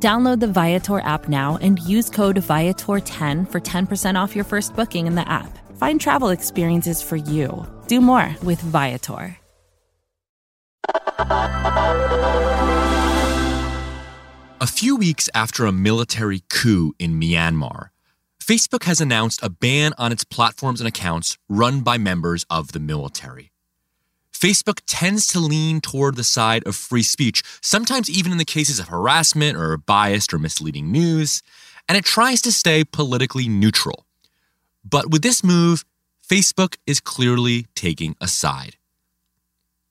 Download the Viator app now and use code Viator10 for 10% off your first booking in the app. Find travel experiences for you. Do more with Viator. A few weeks after a military coup in Myanmar, Facebook has announced a ban on its platforms and accounts run by members of the military. Facebook tends to lean toward the side of free speech, sometimes even in the cases of harassment or biased or misleading news, and it tries to stay politically neutral. But with this move, Facebook is clearly taking a side.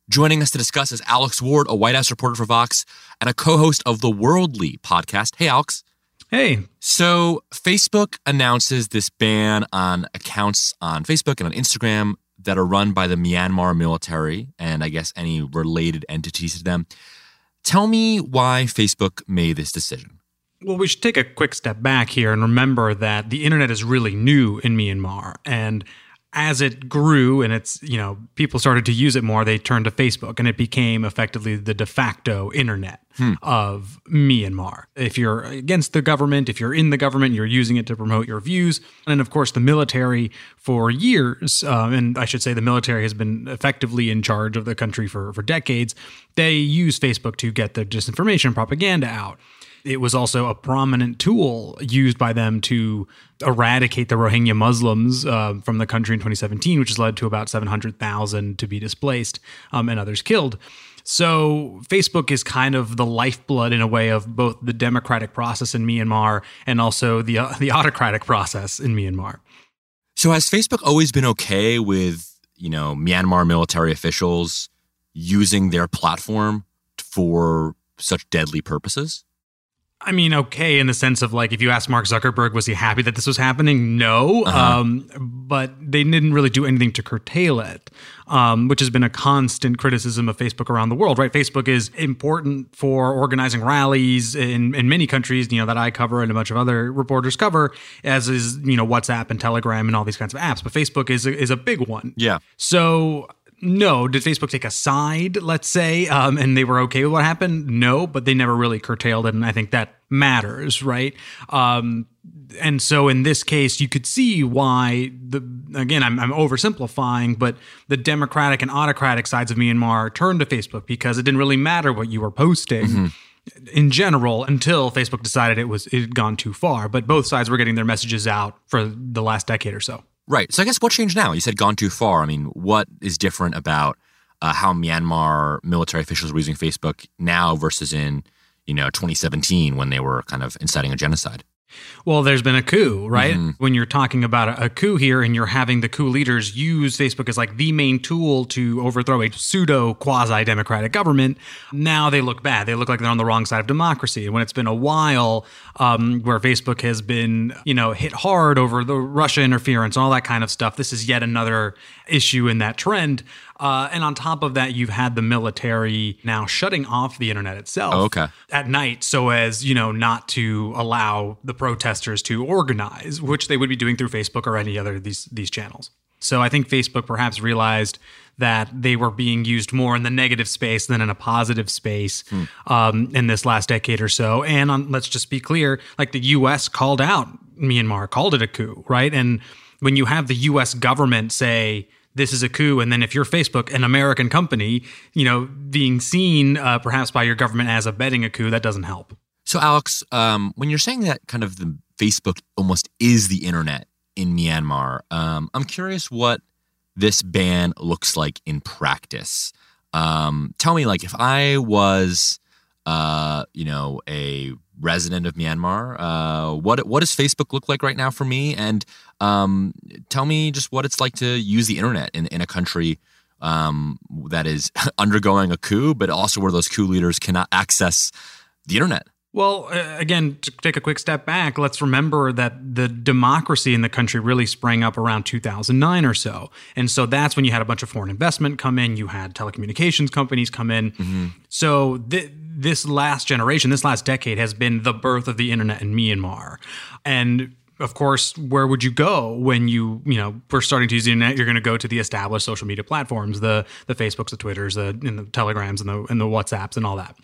Joining us to discuss is Alex Ward, a White House reporter for Vox and a co host of the Worldly podcast. Hey, Alex. Hey. So, Facebook announces this ban on accounts on Facebook and on Instagram that are run by the Myanmar military and I guess any related entities to them. Tell me why Facebook made this decision. Well, we should take a quick step back here and remember that the internet is really new in Myanmar. And as it grew and it's, you know, people started to use it more, they turned to Facebook and it became effectively the de facto internet hmm. of Myanmar. If you're against the government, if you're in the government, you're using it to promote your views. And of course, the military for years, um, and I should say the military has been effectively in charge of the country for, for decades, they use Facebook to get the disinformation propaganda out. It was also a prominent tool used by them to eradicate the Rohingya Muslims uh, from the country in 2017, which has led to about 700,000 to be displaced um, and others killed. So Facebook is kind of the lifeblood in a way of both the democratic process in Myanmar and also the uh, the autocratic process in Myanmar. So has Facebook always been okay with, you know, Myanmar military officials using their platform for such deadly purposes? I mean, okay, in the sense of like, if you ask Mark Zuckerberg, was he happy that this was happening? No, uh-huh. um, but they didn't really do anything to curtail it, um, which has been a constant criticism of Facebook around the world. Right, Facebook is important for organizing rallies in in many countries, you know, that I cover and a bunch of other reporters cover, as is you know WhatsApp and Telegram and all these kinds of apps. But Facebook is a, is a big one. Yeah. So no. Did Facebook take a side, let's say, um, and they were okay with what happened? No, but they never really curtailed it. And I think that matters, right? Um, and so in this case, you could see why the again, I'm, I'm oversimplifying, but the democratic and autocratic sides of Myanmar turned to Facebook because it didn't really matter what you were posting. Mm-hmm in general until Facebook decided it was it had gone too far. But both sides were getting their messages out for the last decade or so. Right. So I guess what changed now? You said gone too far. I mean, what is different about uh, how Myanmar military officials were using Facebook now versus in, you know, 2017 when they were kind of inciting a genocide? Well, there's been a coup, right? Mm-hmm. When you're talking about a, coup here and you're having the coup leaders use Facebook as like the main tool to overthrow a pseudo quasi democratic government, now they look bad. They look like they're on the wrong side of democracy. And when it's been a while um, where Facebook has been, you know, hit hard over the Russia interference, and all that kind of stuff, this is yet another issue in that trend. Uh, and on top of that, you've had the military now shutting off the internet itself oh, okay. at night so as, you know, not to allow the protesters to organize, which they would be doing through Facebook or any other of these these channels. So I think Facebook perhaps realized that they were being used more in the negative space than in a positive space hmm. um, in this last decade or so. And on, let's just be clear, like the U.S. called out Myanmar, called it a coup, right? And when you have the U.S. government say this is a coup. And then if you're Facebook, an American company, you know, being seen uh, perhaps by your government as abetting a coup, that doesn't help. So, Alex, um, when you're saying that kind of the Facebook almost is the internet in Myanmar, um, I'm curious what this ban looks like in practice. Um, tell me, like, if I was, uh, you know, a resident of Myanmar, uh, what what does Facebook look like right now for me? And um, tell me just what it's like to use the internet in, in a country um, that is undergoing a coup, but also where those coup leaders cannot access the internet. Well, uh, again, to take a quick step back, let's remember that the democracy in the country really sprang up around 2009 or so. And so that's when you had a bunch of foreign investment come in, you had telecommunications companies come in. Mm-hmm. So th- this last generation, this last decade has been the birth of the internet in Myanmar. And of course, where would you go when you, you know, first starting to use the internet? You're going to go to the established social media platforms, the the Facebooks, the Twitters, the, and the Telegrams, and the and the WhatsApps, and all that.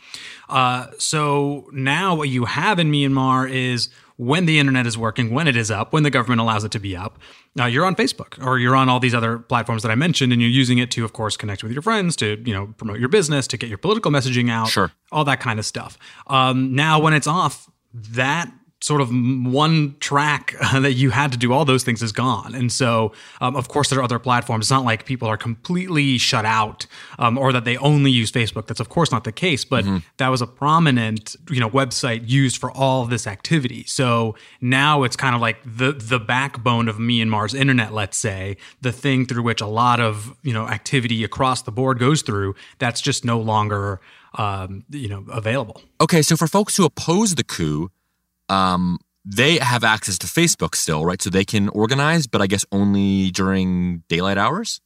Uh, so now what you have in Myanmar is when the internet is working, when it is up, when the government allows it to be up, uh, you're on Facebook or you're on all these other platforms that I mentioned, and you're using it to, of course, connect with your friends, to you know promote your business, to get your political messaging out, sure, all that kind of stuff. Um, now, when it's off, that sort of one track that you had to do all those things is gone. And so, um, of course, there are other platforms. It's not like people are completely shut out um, or that they only use Facebook. That's of course not the case, but mm-hmm. that was a prominent, you know, website used for all of this activity. So now it's kind of like the the backbone of Myanmar's internet, let's say, the thing through which a lot of you know activity across the board goes through. That's just no longer um, you know available. Okay, so for folks who oppose the coup um, they have access to Facebook still, right? So they can organize, but I guess only during daylight hours?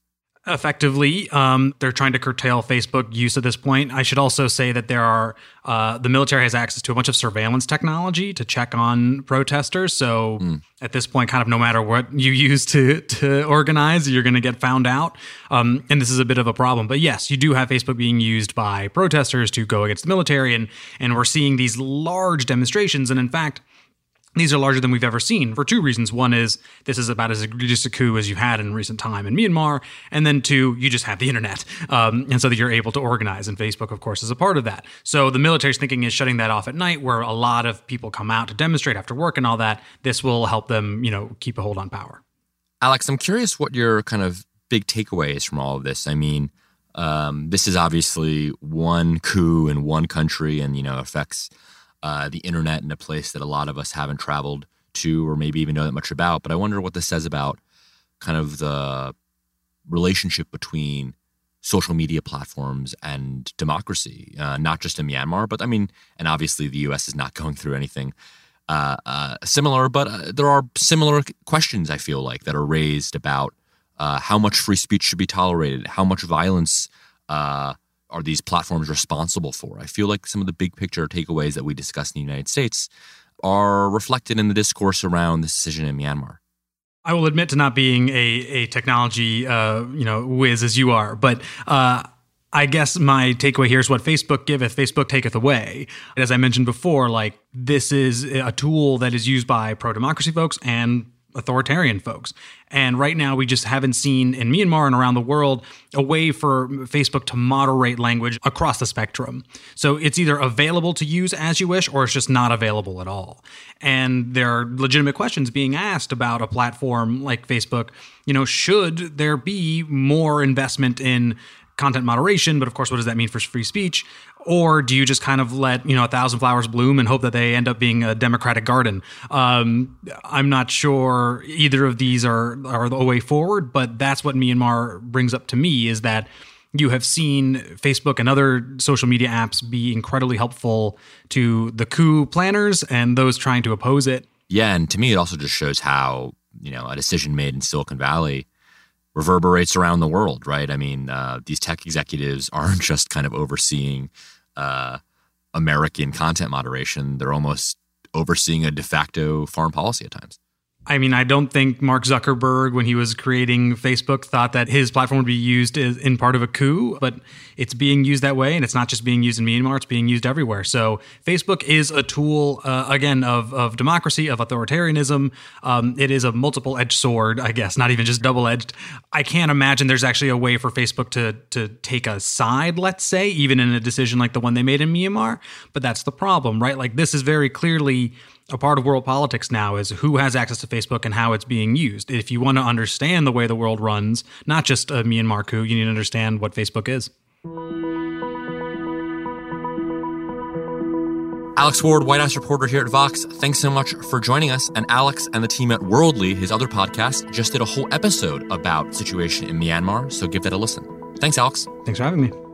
Effectively, um, they're trying to curtail Facebook use at this point. I should also say that there are uh, the military has access to a bunch of surveillance technology to check on protesters. So mm. at this point, kind of no matter what you use to to organize, you're going to get found out. Um, and this is a bit of a problem. But yes, you do have Facebook being used by protesters to go against the military, and and we're seeing these large demonstrations. And in fact these are larger than we've ever seen for two reasons. One is this is about as egregious a coup as you've had in recent time in Myanmar. And then two, you just have the internet. Um, and so that you're able to organize. And Facebook, of course, is a part of that. So the military's thinking is shutting that off at night where a lot of people come out to demonstrate after work and all that. This will help them, you know, keep a hold on power. Alex, I'm curious what your kind of big takeaways from all of this. I mean, um, this is obviously one coup in one country and, you know, affects – uh, the internet in a place that a lot of us haven't traveled to or maybe even know that much about. But I wonder what this says about kind of the relationship between social media platforms and democracy, uh, not just in Myanmar, but I mean, and obviously the U.S. is not going through anything uh, uh, similar, but uh, there are similar questions I feel like that are raised about uh, how much free speech should be tolerated, how much violence are these platforms responsible for? I feel like some of the big picture takeaways that we discuss in the United States are reflected in the discourse around this decision in Myanmar. I will admit to not being a, a technology uh, you know whiz as you are, but uh, I guess my takeaway here is what Facebook giveth, Facebook taketh away. And as I mentioned before, like this is a tool that is used by pro democracy folks and authoritarian folks. And right now, we just haven't seen in Myanmar and around the world a way for Facebook to moderate language across the spectrum. So it's either available to use as you wish or it's just not available at all. And there are legitimate questions being asked about a platform like Facebook. You know, should there be more investment in content moderation, but of course, what does that mean for free speech? Or do you just kind of let you know a thousand flowers bloom and hope that they end up being a democratic garden? Um, I'm not sure either of these are are the way forward, but that's what Myanmar brings up to me is that you have seen Facebook and other social media apps be incredibly helpful to the coup planners and those trying to oppose it. Yeah, and to me, it also just shows how you know a decision made in Silicon Valley reverberates around the world, right? I mean, uh, these tech executives aren't just kind of overseeing uh, American content moderation; they're almost overseeing a de facto foreign policy at times. I mean, I don't think Mark Zuckerberg, when he was creating Facebook, thought that his platform would be used in part of a coup, but it's being used that way. And it's not just being used in Myanmar, it's being used everywhere. So Facebook is a tool, uh, again, of, of democracy, of authoritarianism. Um, it is a multiple edged sword, I guess, not even just double edged. I can't imagine there's actually a way for Facebook to, to take a side, let's say, even in a decision like the one they made in Myanmar. But that's the problem, right? Like, this is very clearly a part of world politics now is who has access to Facebook and how it's being used. If you want to understand the way the world runs, not just uh, a Myanmar coup, you need to understand what Facebook is. Alex Ward, White House reporter here at Vox, thanks so much for joining us. And Alex and the team at Worldly, his other podcast, just did a whole episode about situation in Myanmar, so give that a listen. Thanks, Alex. Thanks for having me.